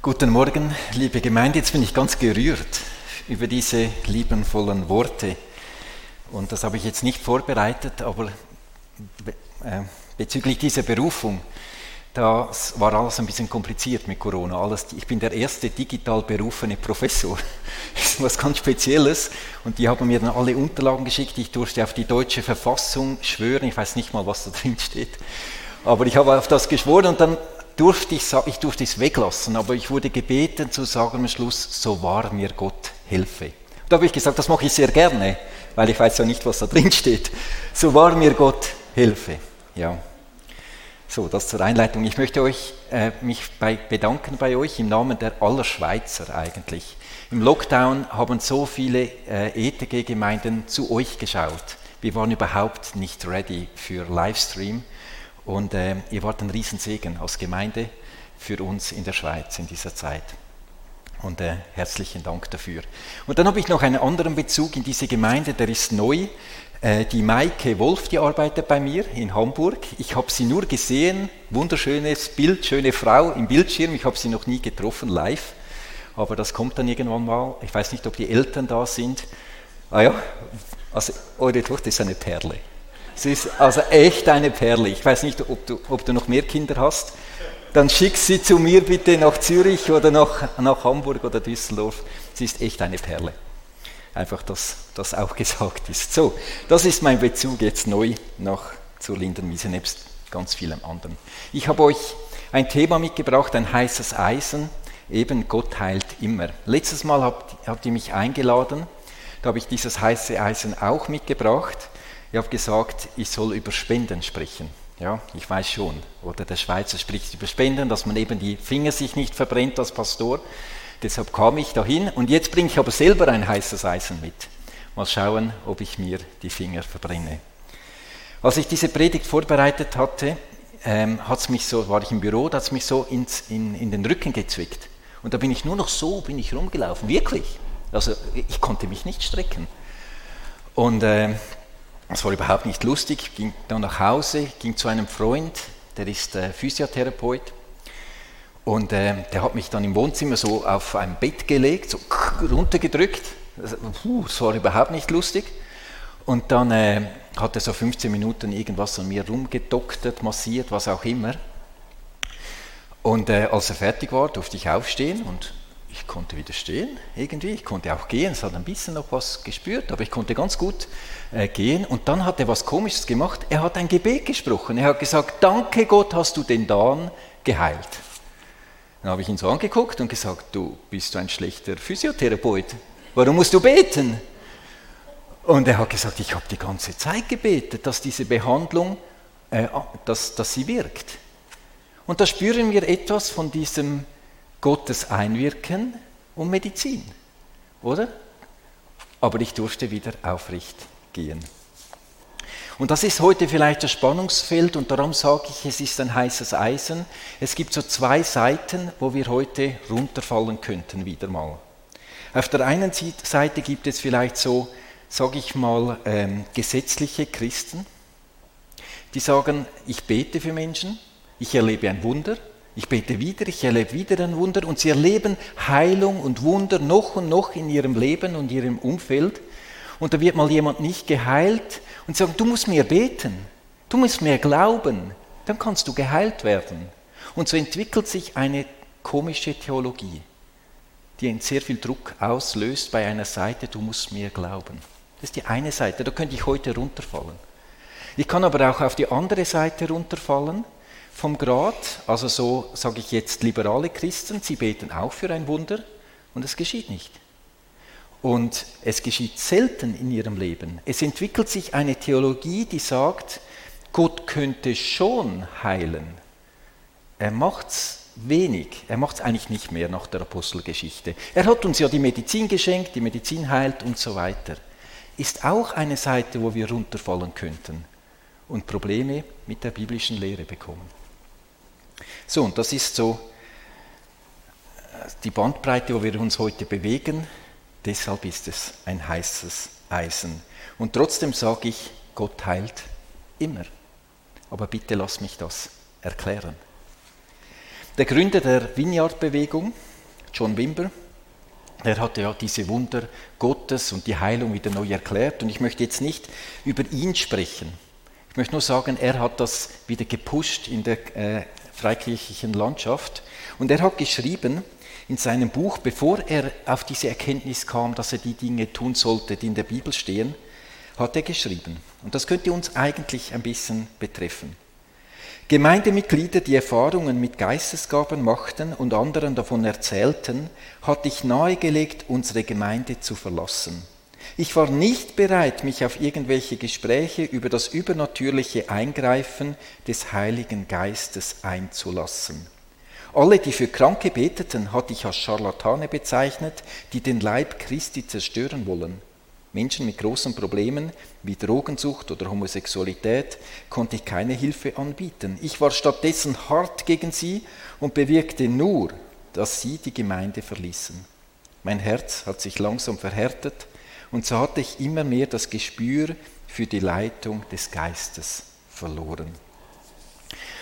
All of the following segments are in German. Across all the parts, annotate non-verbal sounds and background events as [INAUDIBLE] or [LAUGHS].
Guten Morgen, liebe Gemeinde. Jetzt bin ich ganz gerührt über diese liebenvollen Worte. Und das habe ich jetzt nicht vorbereitet, aber äh, bezüglich dieser Berufung, das war alles ein bisschen kompliziert mit Corona. Alles, ich bin der erste digital berufene Professor. [LAUGHS] Das ist was ganz Spezielles. Und die haben mir dann alle Unterlagen geschickt. Ich durfte auf die deutsche Verfassung schwören. Ich weiß nicht mal, was da drin steht. Aber ich habe auf das geschworen und dann durfte ich, ich durfte es weglassen. Aber ich wurde gebeten zu sagen am Schluss, so wahr mir Gott helfe. Da habe ich gesagt, das mache ich sehr gerne, weil ich weiß ja nicht, was da drin steht. So wahr mir Gott helfe. Ja. So, das zur Einleitung. Ich möchte euch, äh, mich bei, bedanken bei euch im Namen der aller Schweizer eigentlich. Im Lockdown haben so viele äh, ETG-Gemeinden zu euch geschaut. Wir waren überhaupt nicht ready für Livestream und äh, ihr wart ein Riesensegen als Gemeinde für uns in der Schweiz in dieser Zeit. Und äh, herzlichen Dank dafür. Und dann habe ich noch einen anderen Bezug in diese Gemeinde, der ist neu. Äh, die Maike Wolf, die arbeitet bei mir in Hamburg. Ich habe sie nur gesehen, wunderschönes Bild, schöne Frau im Bildschirm. Ich habe sie noch nie getroffen, live. Aber das kommt dann irgendwann mal. Ich weiß nicht, ob die Eltern da sind. Ah ja, also eure Tochter ist eine Perle. Sie ist also echt eine Perle. Ich weiß nicht, ob du, ob du noch mehr Kinder hast dann schick sie zu mir bitte nach Zürich oder nach, nach Hamburg oder Düsseldorf. Sie ist echt eine Perle. Einfach, dass das auch [LAUGHS] gesagt ist. So, das ist mein Bezug jetzt neu nach zur Lindenwiese, nebst ganz vielem anderen. Ich habe euch ein Thema mitgebracht, ein heißes Eisen, eben Gott heilt immer. Letztes Mal habt, habt ihr mich eingeladen, da habe ich dieses heiße Eisen auch mitgebracht. Ich habe gesagt, ich soll über Spenden sprechen. Ja, ich weiß schon. Oder der Schweizer spricht über Spenden, dass man eben die Finger sich nicht verbrennt als Pastor. Deshalb kam ich dahin und jetzt bringe ich aber selber ein heißes Eisen mit. Mal schauen, ob ich mir die Finger verbrenne. Als ich diese Predigt vorbereitet hatte, ähm, hat's mich so, war ich im Büro, da hat es mich so ins, in, in den Rücken gezwickt. Und da bin ich nur noch so, bin ich rumgelaufen, wirklich. Also ich konnte mich nicht strecken. Und äh, es war überhaupt nicht lustig. Ich ging dann nach Hause, ging zu einem Freund, der ist äh, Physiotherapeut. Und äh, der hat mich dann im Wohnzimmer so auf ein Bett gelegt, so [LAUGHS] runtergedrückt. Das war überhaupt nicht lustig. Und dann äh, hat er so 15 Minuten irgendwas an mir rumgedoktert, massiert, was auch immer. Und äh, als er fertig war, durfte ich aufstehen und ich konnte wieder stehen, irgendwie. Ich konnte auch gehen, es hat ein bisschen noch was gespürt, aber ich konnte ganz gut äh, gehen. Und dann hat er was Komisches gemacht. Er hat ein Gebet gesprochen. Er hat gesagt: Danke Gott, hast du den Dan geheilt. Dann habe ich ihn so angeguckt und gesagt: Du bist ein schlechter Physiotherapeut. Warum musst du beten? Und er hat gesagt: Ich habe die ganze Zeit gebetet, dass diese Behandlung, äh, dass, dass sie wirkt. Und da spüren wir etwas von diesem Gottes Einwirken und Medizin, oder? Aber ich durfte wieder aufrecht gehen. Und das ist heute vielleicht das Spannungsfeld und darum sage ich, es ist ein heißes Eisen. Es gibt so zwei Seiten, wo wir heute runterfallen könnten wieder mal. Auf der einen Seite gibt es vielleicht so, sage ich mal, ähm, gesetzliche Christen, die sagen, ich bete für Menschen, ich erlebe ein Wunder, ich bete wieder, ich erlebe wieder ein Wunder und sie erleben Heilung und Wunder noch und noch in ihrem Leben und ihrem Umfeld. Und da wird mal jemand nicht geheilt und sagt, du musst mehr beten, du musst mehr glauben, dann kannst du geheilt werden. Und so entwickelt sich eine komische Theologie, die sehr viel Druck auslöst bei einer Seite, du musst mehr glauben. Das ist die eine Seite, da könnte ich heute runterfallen. Ich kann aber auch auf die andere Seite runterfallen vom Grad, also so sage ich jetzt liberale Christen, sie beten auch für ein Wunder und es geschieht nicht. Und es geschieht selten in ihrem Leben. Es entwickelt sich eine Theologie, die sagt, Gott könnte schon heilen. Er macht es wenig, er macht es eigentlich nicht mehr nach der Apostelgeschichte. Er hat uns ja die Medizin geschenkt, die Medizin heilt und so weiter. Ist auch eine Seite, wo wir runterfallen könnten und Probleme mit der biblischen Lehre bekommen. So, und das ist so äh, die Bandbreite, wo wir uns heute bewegen. Deshalb ist es ein heißes Eisen. Und trotzdem sage ich, Gott heilt immer. Aber bitte lass mich das erklären. Der Gründer der Vineyard-Bewegung, John Wimber. Er hatte ja diese Wunder Gottes und die Heilung wieder neu erklärt. Und ich möchte jetzt nicht über ihn sprechen. Ich möchte nur sagen, er hat das wieder gepusht in der äh, freikirchlichen Landschaft. Und er hat geschrieben in seinem Buch, bevor er auf diese Erkenntnis kam, dass er die Dinge tun sollte, die in der Bibel stehen, hat er geschrieben. Und das könnte uns eigentlich ein bisschen betreffen. Gemeindemitglieder, die Erfahrungen mit Geistesgaben machten und anderen davon erzählten, hatte ich nahegelegt, unsere Gemeinde zu verlassen. Ich war nicht bereit, mich auf irgendwelche Gespräche über das übernatürliche Eingreifen des Heiligen Geistes einzulassen. Alle, die für Kranke beteten, hatte ich als Scharlatane bezeichnet, die den Leib Christi zerstören wollen. Menschen mit großen Problemen wie Drogensucht oder Homosexualität konnte ich keine Hilfe anbieten. Ich war stattdessen hart gegen sie und bewirkte nur, dass sie die Gemeinde verließen. Mein Herz hat sich langsam verhärtet und so hatte ich immer mehr das Gespür für die Leitung des Geistes verloren.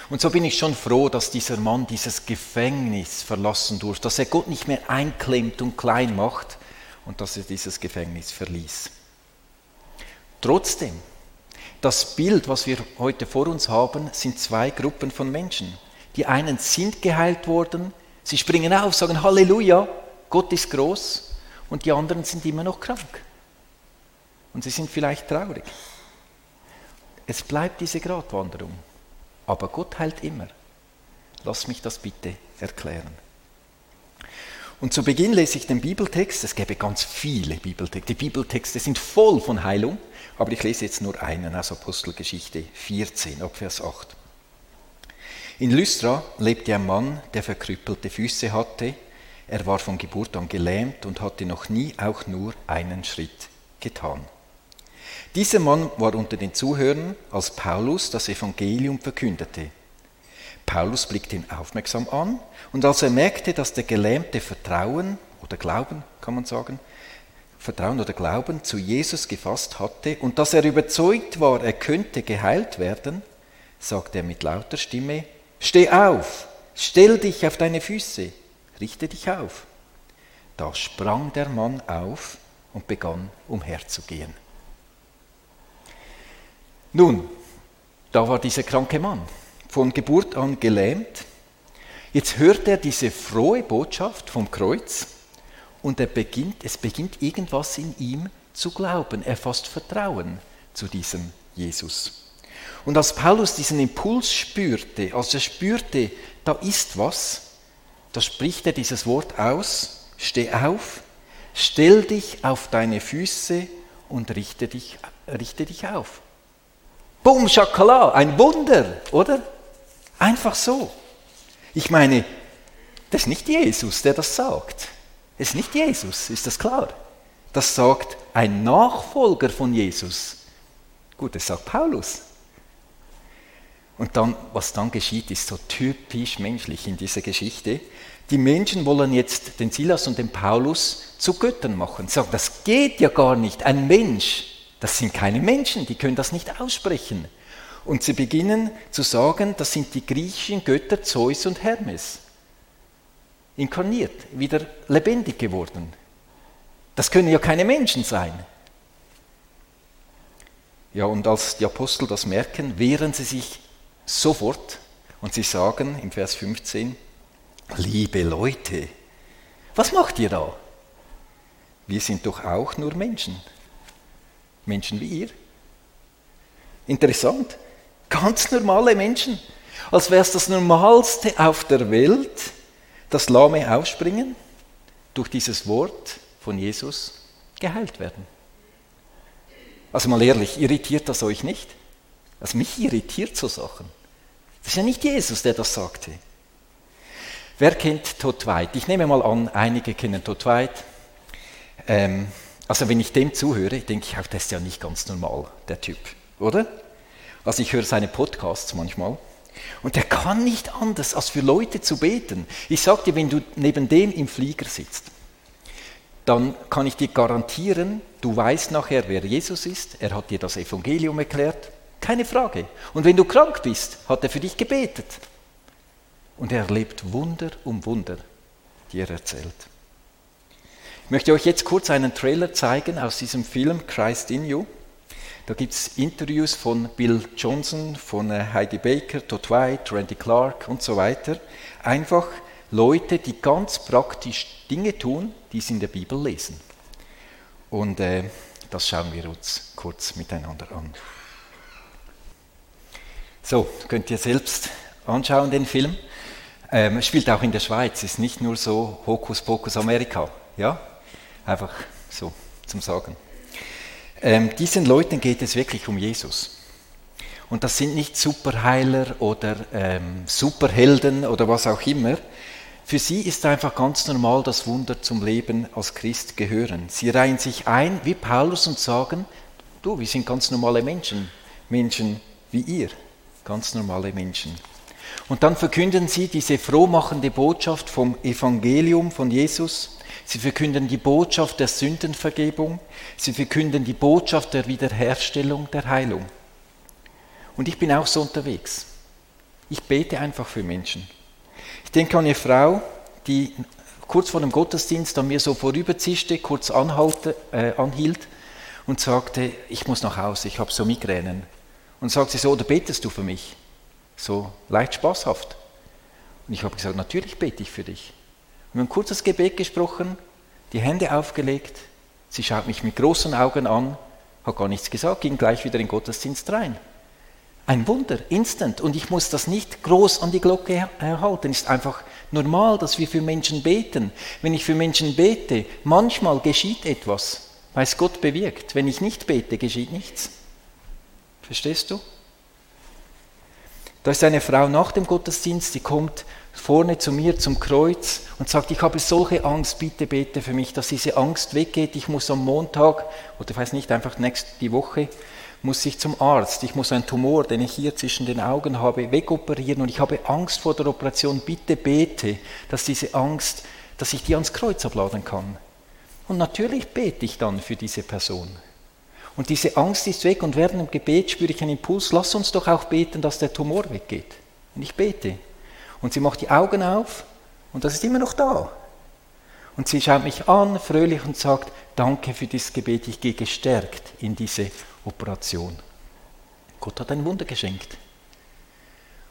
Und so bin ich schon froh, dass dieser Mann dieses Gefängnis verlassen durfte, dass er Gott nicht mehr einklemmt und klein macht, und dass er dieses Gefängnis verließ. Trotzdem, das Bild, was wir heute vor uns haben, sind zwei Gruppen von Menschen. Die einen sind geheilt worden, sie springen auf, sagen Halleluja, Gott ist groß, und die anderen sind immer noch krank. Und sie sind vielleicht traurig. Es bleibt diese Gratwanderung, aber Gott heilt immer. Lass mich das bitte erklären. Und zu Beginn lese ich den Bibeltext. Es gäbe ganz viele Bibeltexte. Die Bibeltexte sind voll von Heilung, aber ich lese jetzt nur einen aus Apostelgeschichte 14, ab Vers 8. In Lystra lebte ein Mann, der verkrüppelte Füße hatte. Er war von Geburt an gelähmt und hatte noch nie auch nur einen Schritt getan. Dieser Mann war unter den Zuhörern, als Paulus das Evangelium verkündete. Paulus blickte ihn aufmerksam an und als er merkte, dass der Gelähmte Vertrauen oder Glauben, kann man sagen, Vertrauen oder Glauben zu Jesus gefasst hatte und dass er überzeugt war, er könnte geheilt werden, sagte er mit lauter Stimme, Steh auf, stell dich auf deine Füße, richte dich auf. Da sprang der Mann auf und begann umherzugehen. Nun, da war dieser kranke Mann von Geburt an gelähmt. Jetzt hört er diese frohe Botschaft vom Kreuz und er beginnt, es beginnt irgendwas in ihm zu glauben. Er fasst Vertrauen zu diesem Jesus. Und als Paulus diesen Impuls spürte, als er spürte, da ist was, da spricht er dieses Wort aus, steh auf, stell dich auf deine Füße und richte dich, richte dich auf. Bum, Schakala, ein Wunder, oder? Einfach so. Ich meine, das ist nicht Jesus, der das sagt. Es ist nicht Jesus, ist das klar. Das sagt ein Nachfolger von Jesus. Gut, das sagt Paulus. Und dann, was dann geschieht, ist so typisch menschlich in dieser Geschichte. Die Menschen wollen jetzt den Silas und den Paulus zu Göttern machen. Sagen, das geht ja gar nicht. Ein Mensch, das sind keine Menschen, die können das nicht aussprechen. Und sie beginnen zu sagen, das sind die griechischen Götter Zeus und Hermes. Inkarniert, wieder lebendig geworden. Das können ja keine Menschen sein. Ja, und als die Apostel das merken, wehren sie sich sofort und sie sagen im Vers 15, liebe Leute, was macht ihr da? Wir sind doch auch nur Menschen. Menschen wie ihr. Interessant. Ganz normale Menschen. Als wäre es das Normalste auf der Welt, dass Lahme aufspringen, durch dieses Wort von Jesus geheilt werden. Also mal ehrlich, irritiert das euch nicht? Also mich irritiert so Sachen. Das ist ja nicht Jesus, der das sagte. Wer kennt Todd White? Ich nehme mal an, einige kennen Todd White. Ähm, also wenn ich dem zuhöre, denke ich auch, das ist ja nicht ganz normal, der Typ, oder? Also ich höre seine Podcasts manchmal. Und er kann nicht anders, als für Leute zu beten. Ich sage dir, wenn du neben dem im Flieger sitzt, dann kann ich dir garantieren, du weißt nachher, wer Jesus ist. Er hat dir das Evangelium erklärt. Keine Frage. Und wenn du krank bist, hat er für dich gebetet. Und er erlebt Wunder um Wunder. die er erzählt. Ich möchte euch jetzt kurz einen Trailer zeigen aus diesem Film Christ in You. Da gibt es Interviews von Bill Johnson, von äh, Heidi Baker, Todd White, Randy Clark und so weiter. Einfach Leute, die ganz praktisch Dinge tun, die sie in der Bibel lesen. Und äh, das schauen wir uns kurz miteinander an. So, könnt ihr selbst anschauen, den Film. Ähm, spielt auch in der Schweiz, ist nicht nur so Hokuspokus Amerika. Ja? Einfach so zum Sagen. Ähm, diesen Leuten geht es wirklich um Jesus. Und das sind nicht Superheiler oder ähm, Superhelden oder was auch immer. Für sie ist einfach ganz normal das Wunder zum Leben als Christ gehören. Sie reihen sich ein wie Paulus und sagen, du, wir sind ganz normale Menschen, Menschen wie ihr ganz normale Menschen. Und dann verkünden sie diese frohmachende Botschaft vom Evangelium von Jesus. Sie verkünden die Botschaft der Sündenvergebung. Sie verkünden die Botschaft der Wiederherstellung, der Heilung. Und ich bin auch so unterwegs. Ich bete einfach für Menschen. Ich denke an eine Frau, die kurz vor dem Gottesdienst an mir so vorüberzischte, kurz anhalte, äh, anhielt und sagte, ich muss nach Hause, ich habe so Migränen. Und sagt sie so, oder betest du für mich? So leicht spaßhaft. Und ich habe gesagt, natürlich bete ich für dich. Wir haben ein kurzes Gebet gesprochen, die Hände aufgelegt. Sie schaut mich mit großen Augen an, hat gar nichts gesagt, ging gleich wieder in den Gottesdienst rein. Ein Wunder, instant. Und ich muss das nicht groß an die Glocke erhalten. Es ist einfach normal, dass wir für Menschen beten. Wenn ich für Menschen bete, manchmal geschieht etwas, weil es Gott bewirkt. Wenn ich nicht bete, geschieht nichts. Verstehst du? Da ist eine Frau nach dem Gottesdienst, die kommt vorne zu mir zum Kreuz und sagt, ich habe solche Angst, bitte bete für mich, dass diese Angst weggeht. Ich muss am Montag, oder ich weiß nicht, einfach nächste die Woche, muss ich zum Arzt. Ich muss einen Tumor, den ich hier zwischen den Augen habe, wegoperieren und ich habe Angst vor der Operation. Bitte bete, dass diese Angst, dass ich die ans Kreuz abladen kann. Und natürlich bete ich dann für diese Person. Und diese Angst ist weg und während dem Gebet spüre ich einen Impuls, lass uns doch auch beten, dass der Tumor weggeht. Und ich bete. Und sie macht die Augen auf und das ist immer noch da. Und sie schaut mich an, fröhlich und sagt, danke für dieses Gebet, ich gehe gestärkt in diese Operation. Gott hat ein Wunder geschenkt.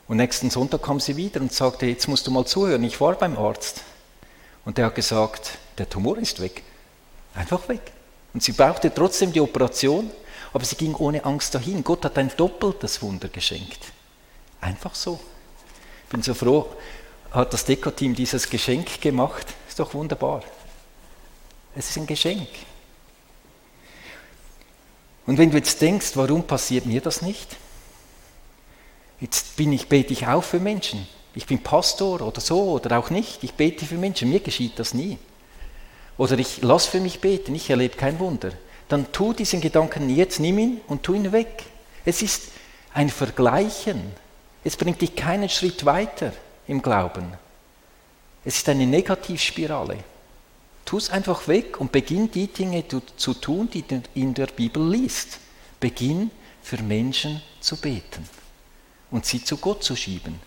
Und nächsten Sonntag kam sie wieder und sagte, jetzt musst du mal zuhören, ich war beim Arzt. Und der hat gesagt, der Tumor ist weg. Einfach weg. Und sie brauchte trotzdem die Operation, aber sie ging ohne Angst dahin. Gott hat ein doppeltes Wunder geschenkt. Einfach so. Ich bin so froh, hat das Dekoteam dieses Geschenk gemacht. Ist doch wunderbar. Es ist ein Geschenk. Und wenn du jetzt denkst, warum passiert mir das nicht? Jetzt bin ich, bete ich auch für Menschen. Ich bin Pastor oder so oder auch nicht. Ich bete für Menschen. Mir geschieht das nie oder ich lass für mich beten, ich erlebe kein Wunder, dann tu diesen Gedanken jetzt, nimm ihn und tu ihn weg. Es ist ein Vergleichen. Es bringt dich keinen Schritt weiter im Glauben. Es ist eine Negativspirale. Tu es einfach weg und beginn die Dinge zu tun, die du in der Bibel liest. Beginn für Menschen zu beten und sie zu Gott zu schieben.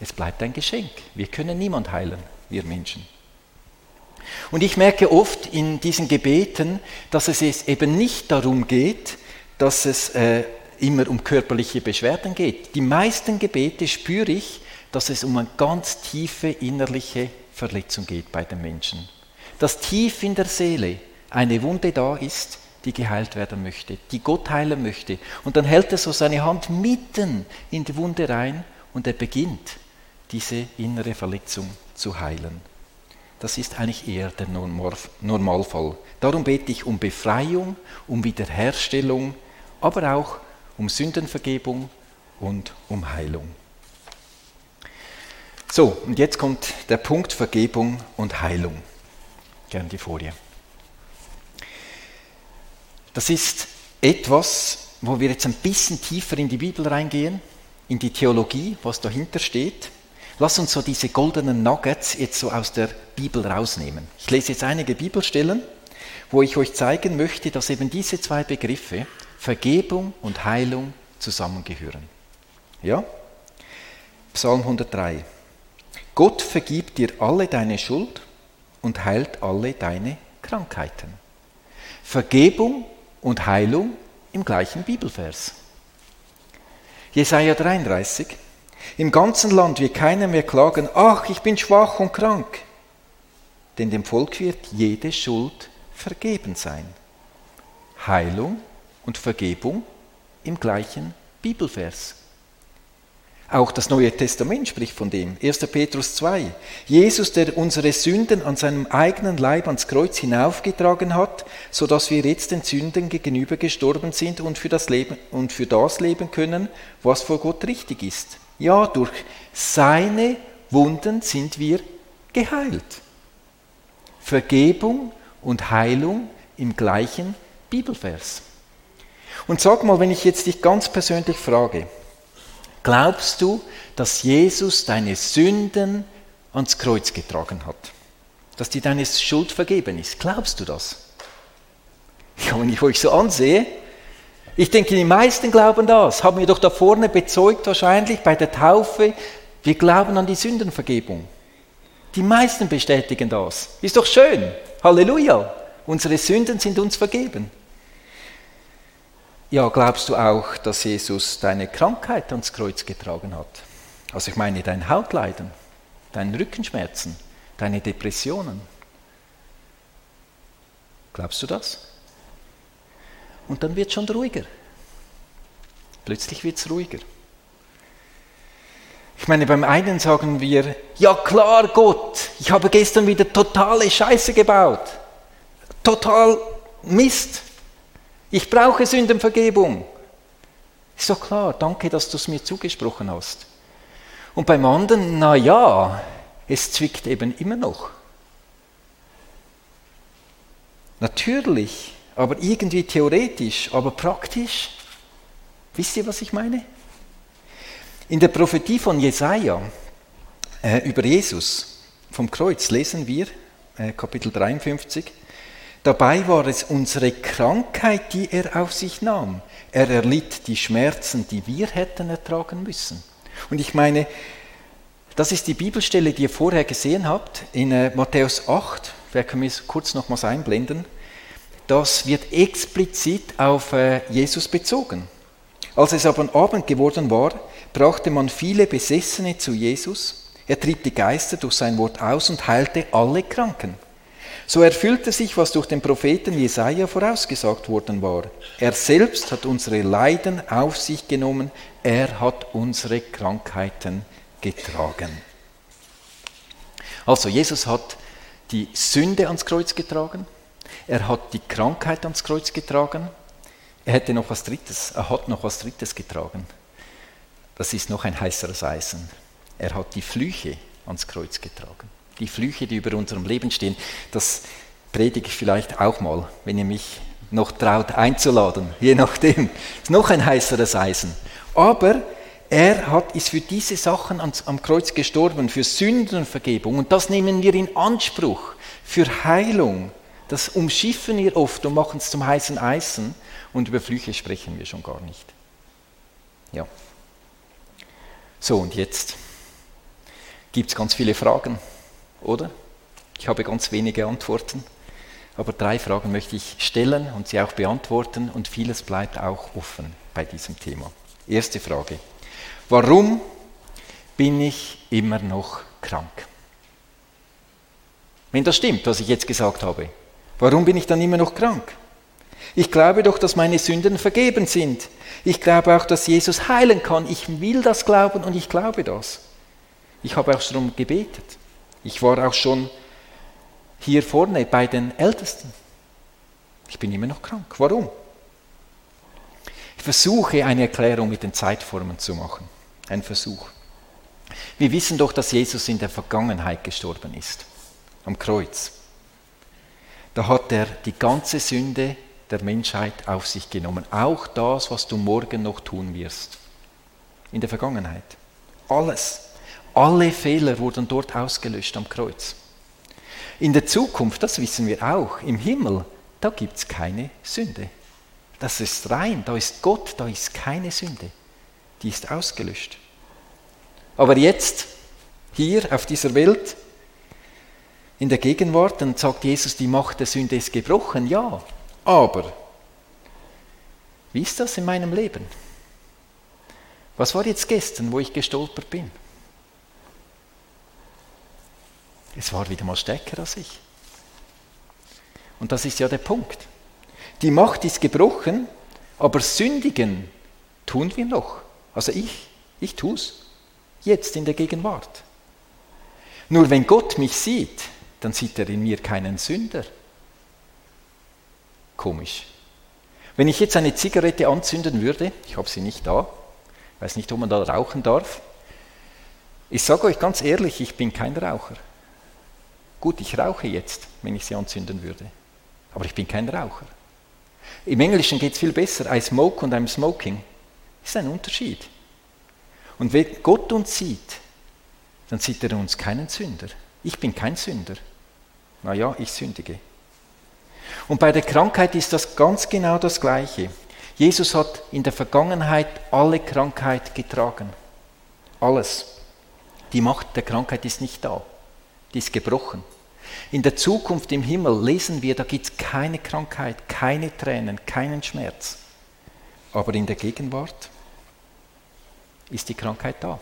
Es bleibt ein Geschenk. Wir können niemand heilen, wir Menschen. Und ich merke oft in diesen Gebeten, dass es eben nicht darum geht, dass es äh, immer um körperliche Beschwerden geht. Die meisten Gebete spüre ich, dass es um eine ganz tiefe innerliche Verletzung geht bei den Menschen. Dass tief in der Seele eine Wunde da ist, die geheilt werden möchte, die Gott heilen möchte. Und dann hält er so seine Hand mitten in die Wunde rein und er beginnt, diese innere Verletzung zu heilen. Das ist eigentlich eher der Normalfall. Darum bete ich um Befreiung, um Wiederherstellung, aber auch um Sündenvergebung und um Heilung. So, und jetzt kommt der Punkt Vergebung und Heilung. Gern die Folie. Das ist etwas, wo wir jetzt ein bisschen tiefer in die Bibel reingehen, in die Theologie, was dahinter steht. Lass uns so diese goldenen Nuggets jetzt so aus der Bibel rausnehmen. Ich lese jetzt einige Bibelstellen, wo ich euch zeigen möchte, dass eben diese zwei Begriffe, Vergebung und Heilung, zusammengehören. Ja? Psalm 103. Gott vergibt dir alle deine Schuld und heilt alle deine Krankheiten. Vergebung und Heilung im gleichen Bibelvers. Jesaja 33. Im ganzen Land wird keiner mehr klagen, ach, ich bin schwach und krank. Denn dem Volk wird jede Schuld vergeben sein. Heilung und Vergebung im gleichen Bibelvers. Auch das Neue Testament spricht von dem. 1. Petrus 2. Jesus, der unsere Sünden an seinem eigenen Leib ans Kreuz hinaufgetragen hat, so dass wir jetzt den Sünden gegenüber gestorben sind und für das Leben und für das leben können, was vor Gott richtig ist. Ja, durch seine Wunden sind wir geheilt. Vergebung und Heilung im gleichen Bibelvers. Und sag mal, wenn ich jetzt dich ganz persönlich frage, Glaubst du, dass Jesus deine Sünden ans Kreuz getragen hat? Dass dir deine Schuld vergeben ist? Glaubst du das? Ja, wenn ich euch so ansehe, ich denke, die meisten glauben das. Haben wir doch da vorne bezeugt wahrscheinlich bei der Taufe, wir glauben an die Sündenvergebung. Die meisten bestätigen das. Ist doch schön. Halleluja. Unsere Sünden sind uns vergeben. Ja, glaubst du auch, dass Jesus deine Krankheit ans Kreuz getragen hat? Also ich meine dein Hautleiden, deine Rückenschmerzen, deine Depressionen. Glaubst du das? Und dann wird es schon ruhiger. Plötzlich wird es ruhiger. Ich meine, beim einen sagen wir, ja klar Gott, ich habe gestern wieder totale Scheiße gebaut. Total Mist. Ich brauche Sündenvergebung. Ist doch klar, danke, dass du es mir zugesprochen hast. Und beim anderen, na ja, es zwickt eben immer noch. Natürlich, aber irgendwie theoretisch, aber praktisch. Wisst ihr, was ich meine? In der Prophetie von Jesaja äh, über Jesus vom Kreuz lesen wir, äh, Kapitel 53, Dabei war es unsere Krankheit, die er auf sich nahm. Er erlitt die Schmerzen, die wir hätten ertragen müssen. Und ich meine, das ist die Bibelstelle, die ihr vorher gesehen habt, in äh, Matthäus 8. Wer kann mir kurz nochmals einblenden? Das wird explizit auf äh, Jesus bezogen. Als es aber Abend geworden war, brachte man viele Besessene zu Jesus. Er trieb die Geister durch sein Wort aus und heilte alle Kranken. So erfüllte sich, was durch den Propheten Jesaja vorausgesagt worden war. Er selbst hat unsere Leiden auf sich genommen, er hat unsere Krankheiten getragen. Also, Jesus hat die Sünde ans Kreuz getragen, er hat die Krankheit ans Kreuz getragen, er hätte noch was Drittes, er hat noch was Drittes getragen. Das ist noch ein heißeres Eisen. Er hat die Flüche ans Kreuz getragen die Flüche, die über unserem Leben stehen, das predige ich vielleicht auch mal, wenn ihr mich noch traut einzuladen, [LAUGHS] je nachdem. Das ist noch ein heißeres Eisen. Aber er hat, ist für diese Sachen am Kreuz gestorben, für Sündenvergebung. Und das nehmen wir in Anspruch, für Heilung. Das umschiffen wir oft und machen es zum heißen Eisen. Und über Flüche sprechen wir schon gar nicht. Ja. So, und jetzt gibt es ganz viele Fragen oder? Ich habe ganz wenige Antworten, aber drei Fragen möchte ich stellen und sie auch beantworten und vieles bleibt auch offen bei diesem Thema. Erste Frage. Warum bin ich immer noch krank? Wenn das stimmt, was ich jetzt gesagt habe, warum bin ich dann immer noch krank? Ich glaube doch, dass meine Sünden vergeben sind. Ich glaube auch, dass Jesus heilen kann. Ich will das glauben und ich glaube das. Ich habe auch schon gebetet. Ich war auch schon hier vorne bei den Ältesten. Ich bin immer noch krank. Warum? Ich versuche eine Erklärung mit den Zeitformen zu machen. Ein Versuch. Wir wissen doch, dass Jesus in der Vergangenheit gestorben ist. Am Kreuz. Da hat er die ganze Sünde der Menschheit auf sich genommen. Auch das, was du morgen noch tun wirst. In der Vergangenheit. Alles. Alle Fehler wurden dort ausgelöscht am Kreuz. In der Zukunft, das wissen wir auch, im Himmel, da gibt es keine Sünde. Das ist rein, da ist Gott, da ist keine Sünde. Die ist ausgelöscht. Aber jetzt, hier auf dieser Welt, in der Gegenwart, dann sagt Jesus, die Macht der Sünde ist gebrochen. Ja, aber wie ist das in meinem Leben? Was war jetzt gestern, wo ich gestolpert bin? Es war wieder mal stärker als ich. Und das ist ja der Punkt. Die Macht ist gebrochen, aber sündigen tun wir noch. Also ich, ich tue es. Jetzt in der Gegenwart. Nur wenn Gott mich sieht, dann sieht er in mir keinen Sünder. Komisch. Wenn ich jetzt eine Zigarette anzünden würde, ich habe sie nicht da, weiß nicht, ob man da rauchen darf, ich sage euch ganz ehrlich, ich bin kein Raucher. Gut, ich rauche jetzt, wenn ich sie anzünden würde, aber ich bin kein Raucher. Im Englischen geht es viel besser. I smoke und I'm smoking. Ist ein Unterschied. Und wenn Gott uns sieht, dann sieht er uns keinen Sünder. Ich bin kein Sünder. Naja, ich sündige. Und bei der Krankheit ist das ganz genau das Gleiche. Jesus hat in der Vergangenheit alle Krankheit getragen. Alles. Die Macht der Krankheit ist nicht da. Die ist gebrochen. In der Zukunft im Himmel lesen wir, da gibt es keine Krankheit, keine Tränen, keinen Schmerz. Aber in der Gegenwart ist die Krankheit da.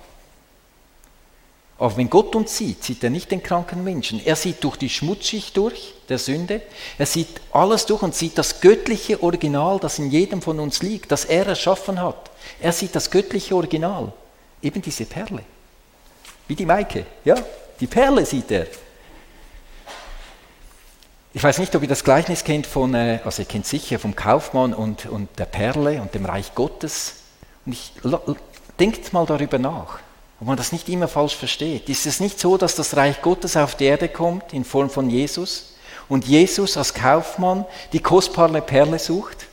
Aber wenn Gott uns sieht, sieht er nicht den kranken Menschen. Er sieht durch die Schmutzschicht durch, der Sünde. Er sieht alles durch und sieht das göttliche Original, das in jedem von uns liegt, das er erschaffen hat. Er sieht das göttliche Original. Eben diese Perle. Wie die Maike, ja? Die Perle sieht er. Ich weiß nicht, ob ihr das Gleichnis kennt von, äh, also ihr kennt sicher vom Kaufmann und, und der Perle und dem Reich Gottes. Und ich, denkt mal darüber nach ob man das nicht immer falsch versteht. Ist es nicht so, dass das Reich Gottes auf die Erde kommt in Form von Jesus und Jesus als Kaufmann die kostbare Perle sucht,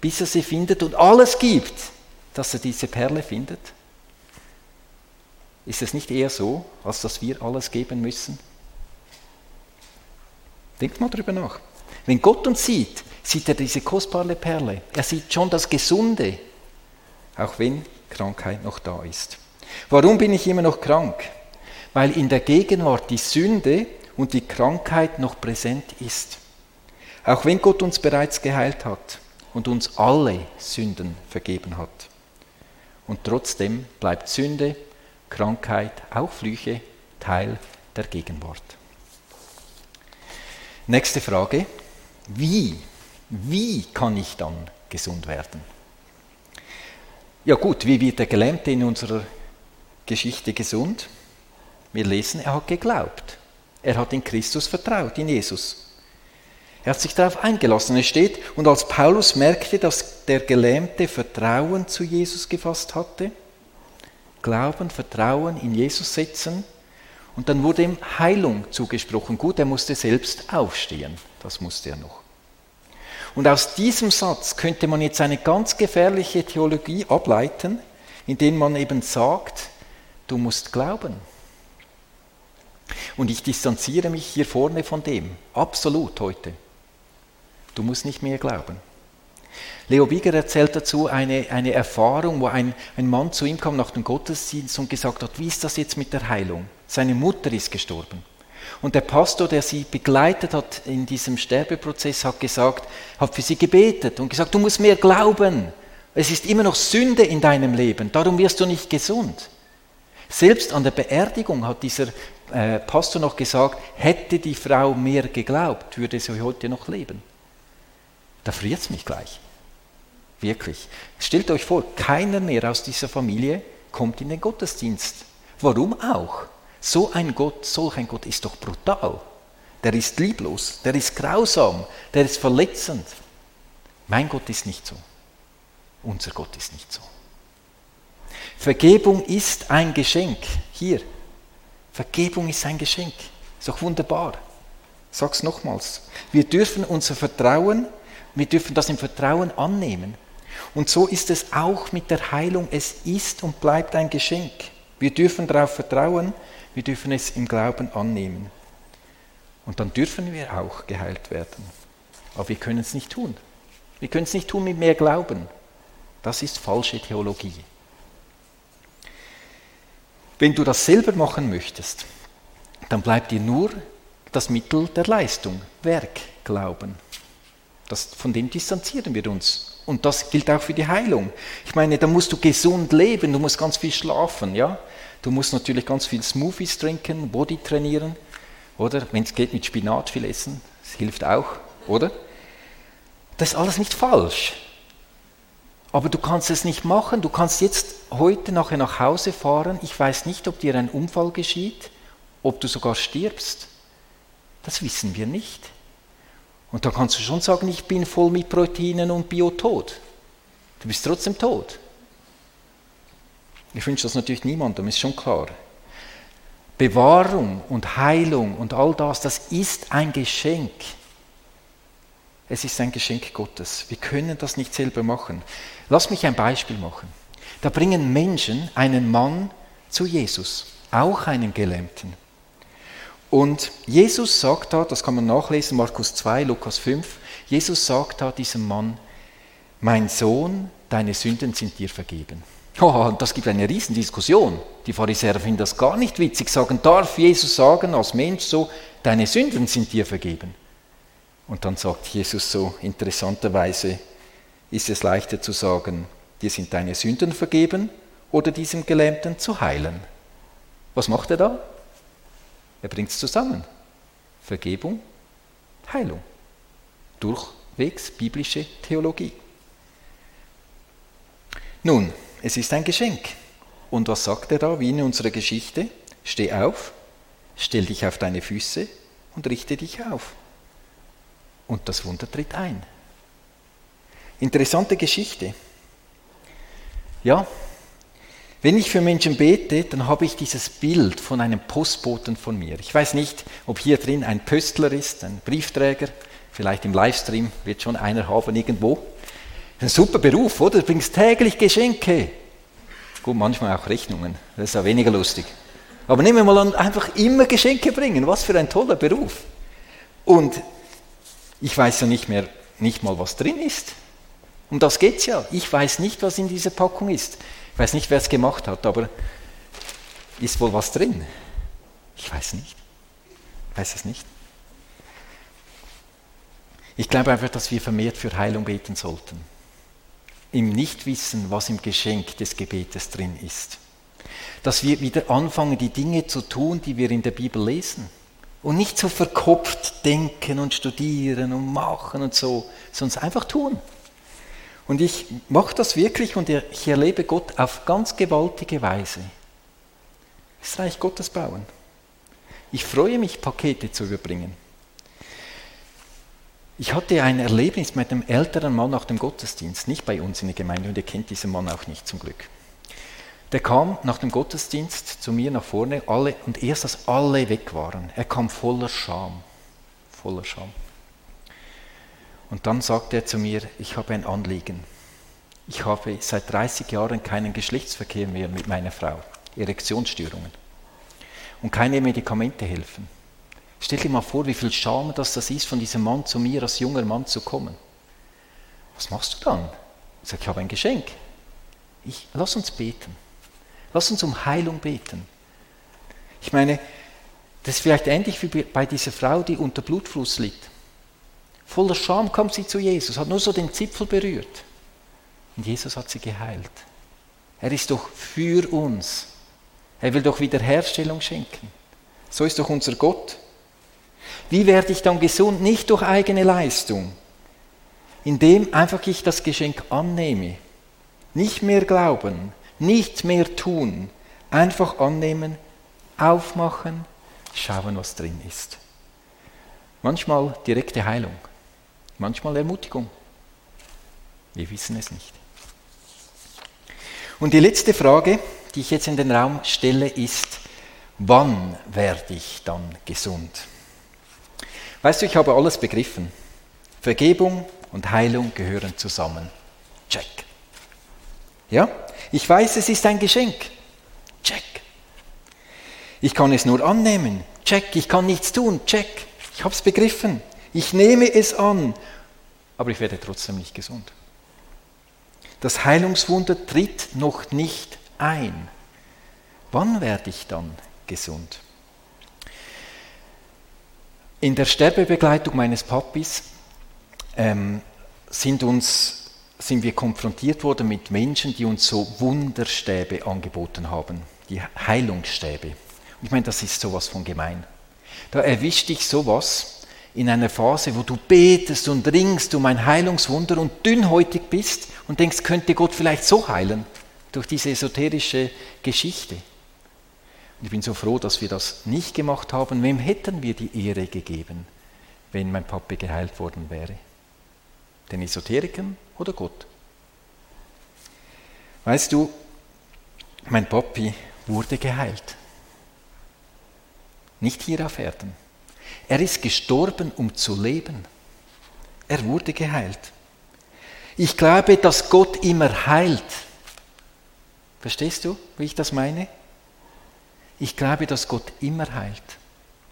bis er sie findet und alles gibt, dass er diese Perle findet? Ist es nicht eher so, als dass wir alles geben müssen? Denkt mal drüber nach. Wenn Gott uns sieht, sieht er diese kostbare Perle. Er sieht schon das Gesunde, auch wenn Krankheit noch da ist. Warum bin ich immer noch krank? Weil in der Gegenwart die Sünde und die Krankheit noch präsent ist. Auch wenn Gott uns bereits geheilt hat und uns alle Sünden vergeben hat. Und trotzdem bleibt Sünde, Krankheit, auch Flüche Teil der Gegenwart. Nächste Frage. Wie? Wie kann ich dann gesund werden? Ja gut, wie wird der Gelähmte in unserer Geschichte gesund? Wir lesen, er hat geglaubt. Er hat in Christus vertraut, in Jesus. Er hat sich darauf eingelassen. Es steht, und als Paulus merkte, dass der Gelähmte Vertrauen zu Jesus gefasst hatte, Glauben, Vertrauen in Jesus setzen, und dann wurde ihm Heilung zugesprochen. Gut, er musste selbst aufstehen. Das musste er noch. Und aus diesem Satz könnte man jetzt eine ganz gefährliche Theologie ableiten, indem man eben sagt, Du musst glauben. Und ich distanziere mich hier vorne von dem, absolut heute. Du musst nicht mehr glauben. Leo Bieger erzählt dazu eine, eine Erfahrung, wo ein, ein Mann zu ihm kam nach dem Gottesdienst und gesagt hat, wie ist das jetzt mit der Heilung? Seine Mutter ist gestorben. Und der Pastor, der sie begleitet hat in diesem Sterbeprozess, hat gesagt, hat für sie gebetet und gesagt, du musst mehr glauben. Es ist immer noch Sünde in deinem Leben, darum wirst du nicht gesund. Selbst an der Beerdigung hat dieser äh, Pastor noch gesagt, hätte die Frau mehr geglaubt, würde sie heute noch leben. Da friert es mich gleich. Wirklich. Stellt euch vor, keiner mehr aus dieser Familie kommt in den Gottesdienst. Warum auch? So ein Gott, solch ein Gott ist doch brutal. Der ist lieblos, der ist grausam, der ist verletzend. Mein Gott ist nicht so. Unser Gott ist nicht so. Vergebung ist ein Geschenk. Hier. Vergebung ist ein Geschenk. Ist doch wunderbar. Sag's nochmals. Wir dürfen unser Vertrauen, wir dürfen das im Vertrauen annehmen. Und so ist es auch mit der Heilung. Es ist und bleibt ein Geschenk. Wir dürfen darauf vertrauen, wir dürfen es im Glauben annehmen. Und dann dürfen wir auch geheilt werden. Aber wir können es nicht tun. Wir können es nicht tun mit mehr Glauben. Das ist falsche Theologie. Wenn du das selber machen möchtest, dann bleibt dir nur das Mittel der Leistung, Werkglauben. Das, von dem distanzieren wir uns. Und das gilt auch für die Heilung. Ich meine, da musst du gesund leben, du musst ganz viel schlafen, ja. Du musst natürlich ganz viel Smoothies trinken, Body trainieren, oder? Wenn es geht, mit Spinat viel essen, das hilft auch, oder? Das ist alles nicht falsch. Aber du kannst es nicht machen. Du kannst jetzt heute nachher nach Hause fahren. Ich weiß nicht, ob dir ein Unfall geschieht, ob du sogar stirbst. Das wissen wir nicht. Und da kannst du schon sagen, ich bin voll mit Proteinen und Biotod. Du bist trotzdem tot. Ich wünsche das natürlich niemandem, ist schon klar. Bewahrung und Heilung und all das, das ist ein Geschenk. Es ist ein Geschenk Gottes. Wir können das nicht selber machen. Lass mich ein Beispiel machen. Da bringen Menschen einen Mann zu Jesus, auch einen Gelähmten. Und Jesus sagt da, das kann man nachlesen, Markus 2, Lukas 5, Jesus sagt da diesem Mann, mein Sohn, deine Sünden sind dir vergeben. [LAUGHS] Oh, und das gibt eine Riesendiskussion. Die Pharisäer finden das gar nicht witzig, sagen, darf Jesus sagen als Mensch so, deine Sünden sind dir vergeben. Und dann sagt Jesus so interessanterweise, ist es leichter zu sagen, dir sind deine Sünden vergeben oder diesem Gelähmten zu heilen. Was macht er da? Er bringt es zusammen. Vergebung, Heilung. Durchwegs biblische Theologie. Nun, es ist ein Geschenk. Und was sagt er da, wie in unserer Geschichte? Steh auf, stell dich auf deine Füße und richte dich auf. Und das Wunder tritt ein. Interessante Geschichte. Ja, wenn ich für Menschen bete, dann habe ich dieses Bild von einem Postboten von mir. Ich weiß nicht, ob hier drin ein Pöstler ist, ein Briefträger, vielleicht im Livestream wird schon einer haben irgendwo. Ein super Beruf, oder? Du bringst täglich Geschenke. Gut, manchmal auch Rechnungen, das ist ja weniger lustig. Aber nehmen wir mal an, einfach immer Geschenke bringen. Was für ein toller Beruf. Und ich weiß ja nicht mehr, nicht mal, was drin ist. Um das geht es ja. Ich weiß nicht, was in dieser Packung ist. Ich weiß nicht, wer es gemacht hat, aber ist wohl was drin? Ich weiß nicht. Ich weiß es nicht. Ich glaube einfach, dass wir vermehrt für Heilung beten sollten. Im Nichtwissen, was im Geschenk des Gebetes drin ist. Dass wir wieder anfangen, die Dinge zu tun, die wir in der Bibel lesen. Und nicht so verkopft denken und studieren und machen und so, sondern einfach tun. Und ich mache das wirklich und ich erlebe Gott auf ganz gewaltige Weise. Das Reich Gottes bauen. Ich freue mich, Pakete zu überbringen. Ich hatte ein Erlebnis mit einem älteren Mann nach dem Gottesdienst, nicht bei uns in der Gemeinde, und ihr kennt diesen Mann auch nicht zum Glück. Der kam nach dem Gottesdienst zu mir nach vorne, alle, und erst als alle weg waren, er kam voller Scham, voller Scham. Und dann sagte er zu mir, ich habe ein Anliegen. Ich habe seit 30 Jahren keinen Geschlechtsverkehr mehr mit meiner Frau, Erektionsstörungen. Und keine Medikamente helfen. Stell dir mal vor, wie viel Scham das, das ist, von diesem Mann zu mir als junger Mann zu kommen. Was machst du dann? Ich sage, ich habe ein Geschenk. Ich, lass uns beten. Lass uns um Heilung beten. Ich meine, das ist vielleicht ähnlich wie bei dieser Frau, die unter Blutfluss liegt. Voller Scham kommt sie zu Jesus, hat nur so den Zipfel berührt. Und Jesus hat sie geheilt. Er ist doch für uns. Er will doch Wiederherstellung schenken. So ist doch unser Gott. Wie werde ich dann gesund? Nicht durch eigene Leistung, indem einfach ich das Geschenk annehme. Nicht mehr glauben, nicht mehr tun, einfach annehmen, aufmachen, schauen, was drin ist. Manchmal direkte Heilung, manchmal Ermutigung. Wir wissen es nicht. Und die letzte Frage, die ich jetzt in den Raum stelle, ist, wann werde ich dann gesund? Weißt du, ich habe alles begriffen. Vergebung und Heilung gehören zusammen. Check. Ja? Ich weiß, es ist ein Geschenk. Check. Ich kann es nur annehmen. Check. Ich kann nichts tun. Check. Ich habe es begriffen. Ich nehme es an. Aber ich werde trotzdem nicht gesund. Das Heilungswunder tritt noch nicht ein. Wann werde ich dann gesund? In der Sterbebegleitung meines Papis ähm, sind, uns, sind wir konfrontiert worden mit Menschen, die uns so Wunderstäbe angeboten haben, die Heilungsstäbe. Und ich meine, das ist sowas von gemein. Da erwischt dich sowas in einer Phase, wo du betest und ringst um ein Heilungswunder und dünnhäutig bist und denkst, könnte Gott vielleicht so heilen durch diese esoterische Geschichte. Und ich bin so froh, dass wir das nicht gemacht haben. Wem hätten wir die Ehre gegeben, wenn mein Papa geheilt worden wäre? Den Esoterikern oder Gott? Weißt du, mein Papi wurde geheilt. Nicht hier auf Erden. Er ist gestorben, um zu leben. Er wurde geheilt. Ich glaube, dass Gott immer heilt. Verstehst du, wie ich das meine? Ich glaube, dass Gott immer heilt.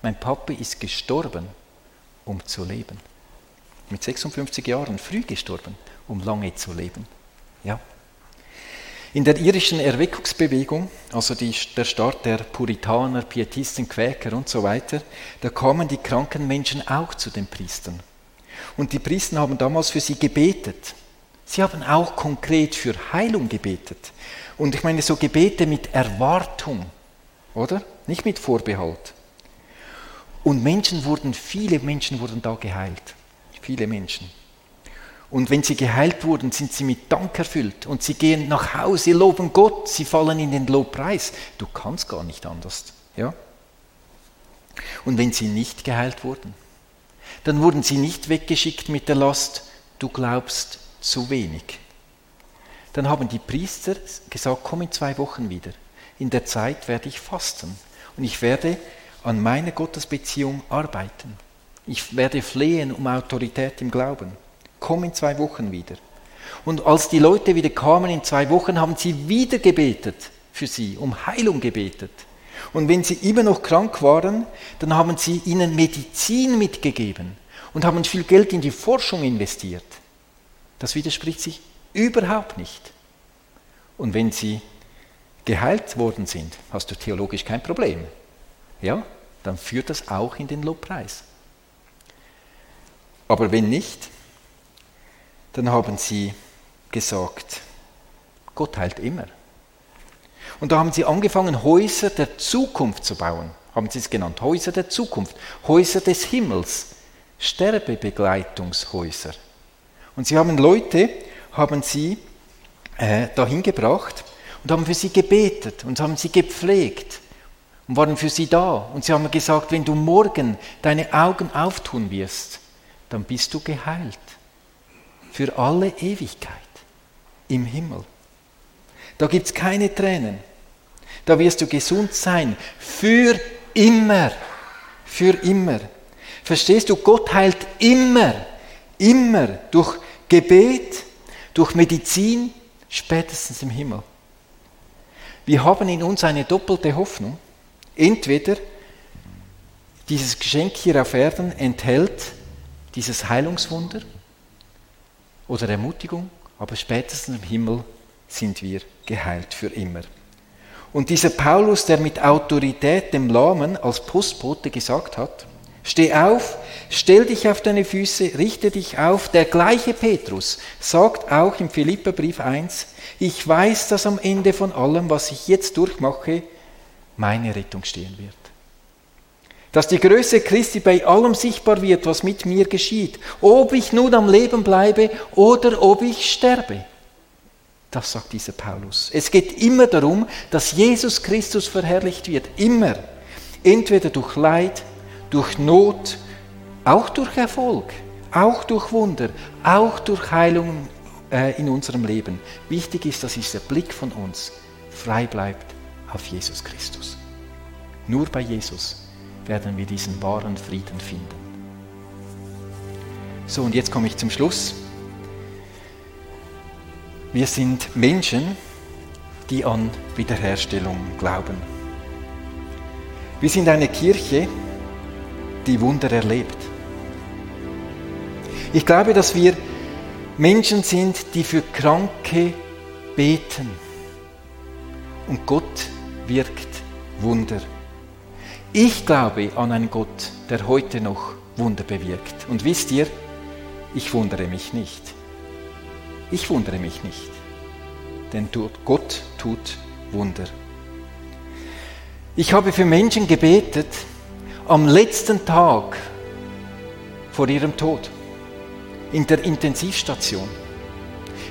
Mein Papa ist gestorben, um zu leben. Mit 56 Jahren, früh gestorben, um lange zu leben. Ja. In der irischen Erweckungsbewegung, also die, der Start der Puritaner, Pietisten, Quäker und so weiter, da kamen die kranken Menschen auch zu den Priestern. Und die Priester haben damals für sie gebetet. Sie haben auch konkret für Heilung gebetet. Und ich meine so Gebete mit Erwartung, oder? Nicht mit Vorbehalt. Und Menschen wurden, viele Menschen wurden da geheilt. Viele Menschen. Und wenn sie geheilt wurden, sind sie mit Dank erfüllt und sie gehen nach Hause, loben Gott, sie fallen in den Lobpreis. Du kannst gar nicht anders. Ja? Und wenn sie nicht geheilt wurden, dann wurden sie nicht weggeschickt mit der Last, du glaubst zu wenig. Dann haben die Priester gesagt, komm in zwei Wochen wieder. In der Zeit werde ich fasten und ich werde an meiner Gottesbeziehung arbeiten. Ich werde flehen um Autorität im Glauben komm in zwei Wochen wieder. Und als die Leute wieder kamen in zwei Wochen, haben sie wieder gebetet für sie, um Heilung gebetet. Und wenn sie immer noch krank waren, dann haben sie ihnen Medizin mitgegeben und haben viel Geld in die Forschung investiert. Das widerspricht sich überhaupt nicht. Und wenn sie geheilt worden sind, hast du theologisch kein Problem. Ja, dann führt das auch in den Lobpreis. Aber wenn nicht, dann haben sie gesagt, Gott heilt immer. Und da haben sie angefangen, Häuser der Zukunft zu bauen. Haben sie es genannt, Häuser der Zukunft, Häuser des Himmels, Sterbebegleitungshäuser. Und sie haben Leute, haben sie äh, dahin gebracht und haben für sie gebetet und haben sie gepflegt und waren für sie da. Und sie haben gesagt, wenn du morgen deine Augen auftun wirst, dann bist du geheilt für alle Ewigkeit im Himmel. Da gibt es keine Tränen. Da wirst du gesund sein. Für immer. Für immer. Verstehst du, Gott heilt immer. Immer. Durch Gebet, durch Medizin, spätestens im Himmel. Wir haben in uns eine doppelte Hoffnung. Entweder dieses Geschenk hier auf Erden enthält dieses Heilungswunder oder Ermutigung, aber spätestens im Himmel sind wir geheilt für immer. Und dieser Paulus, der mit Autorität dem Lahmen als Postbote gesagt hat, Steh auf, stell dich auf deine Füße, richte dich auf. Der gleiche Petrus sagt auch im Philipperbrief 1, ich weiß, dass am Ende von allem, was ich jetzt durchmache, meine Rettung stehen wird dass die Größe Christi bei allem sichtbar wird, was mit mir geschieht, ob ich nun am Leben bleibe oder ob ich sterbe. Das sagt dieser Paulus. Es geht immer darum, dass Jesus Christus verherrlicht wird, immer. Entweder durch Leid, durch Not, auch durch Erfolg, auch durch Wunder, auch durch Heilung äh, in unserem Leben. Wichtig ist, dass dieser Blick von uns frei bleibt auf Jesus Christus. Nur bei Jesus werden wir diesen wahren Frieden finden. So, und jetzt komme ich zum Schluss. Wir sind Menschen, die an Wiederherstellung glauben. Wir sind eine Kirche, die Wunder erlebt. Ich glaube, dass wir Menschen sind, die für Kranke beten. Und Gott wirkt Wunder. Ich glaube an einen Gott, der heute noch Wunder bewirkt. Und wisst ihr, ich wundere mich nicht. Ich wundere mich nicht, denn Gott tut Wunder. Ich habe für Menschen gebetet am letzten Tag vor ihrem Tod in der Intensivstation.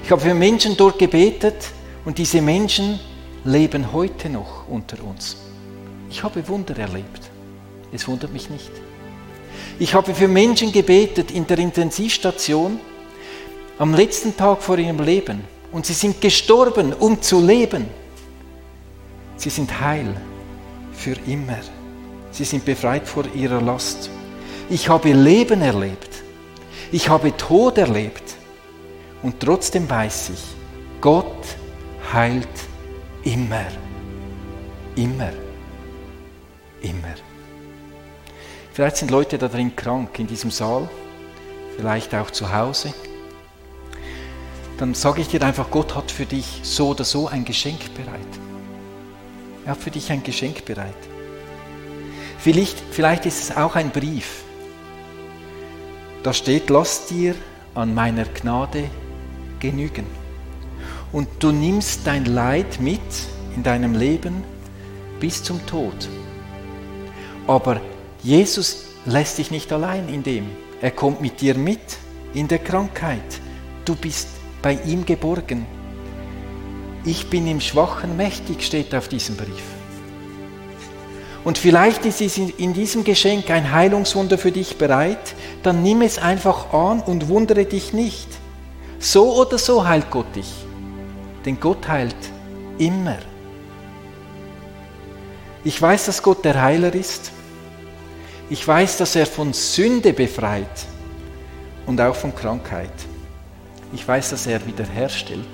Ich habe für Menschen dort gebetet und diese Menschen leben heute noch unter uns. Ich habe Wunder erlebt. Es wundert mich nicht. Ich habe für Menschen gebetet in der Intensivstation am letzten Tag vor ihrem Leben und sie sind gestorben, um zu leben. Sie sind heil für immer. Sie sind befreit vor ihrer Last. Ich habe Leben erlebt. Ich habe Tod erlebt. Und trotzdem weiß ich, Gott heilt immer. Immer. Immer. Vielleicht sind Leute da drin krank in diesem Saal, vielleicht auch zu Hause. Dann sage ich dir einfach, Gott hat für dich so oder so ein Geschenk bereit. Er hat für dich ein Geschenk bereit. Vielleicht, vielleicht ist es auch ein Brief. Da steht, lass dir an meiner Gnade genügen. Und du nimmst dein Leid mit in deinem Leben bis zum Tod. Aber Jesus lässt dich nicht allein in dem. Er kommt mit dir mit in der Krankheit. Du bist bei ihm geborgen. Ich bin im Schwachen mächtig, steht auf diesem Brief. Und vielleicht ist es in diesem Geschenk ein Heilungswunder für dich bereit, dann nimm es einfach an und wundere dich nicht. So oder so heilt Gott dich. Denn Gott heilt immer. Ich weiß, dass Gott der Heiler ist. Ich weiß, dass er von Sünde befreit und auch von Krankheit. Ich weiß, dass er wiederherstellt.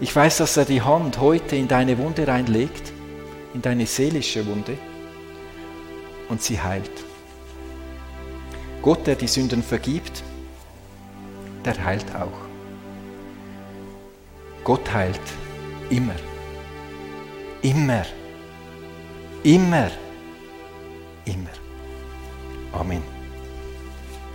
Ich weiß, dass er die Hand heute in deine Wunde reinlegt, in deine seelische Wunde und sie heilt. Gott, der die Sünden vergibt, der heilt auch. Gott heilt immer. Immer. Immer immer. Amen.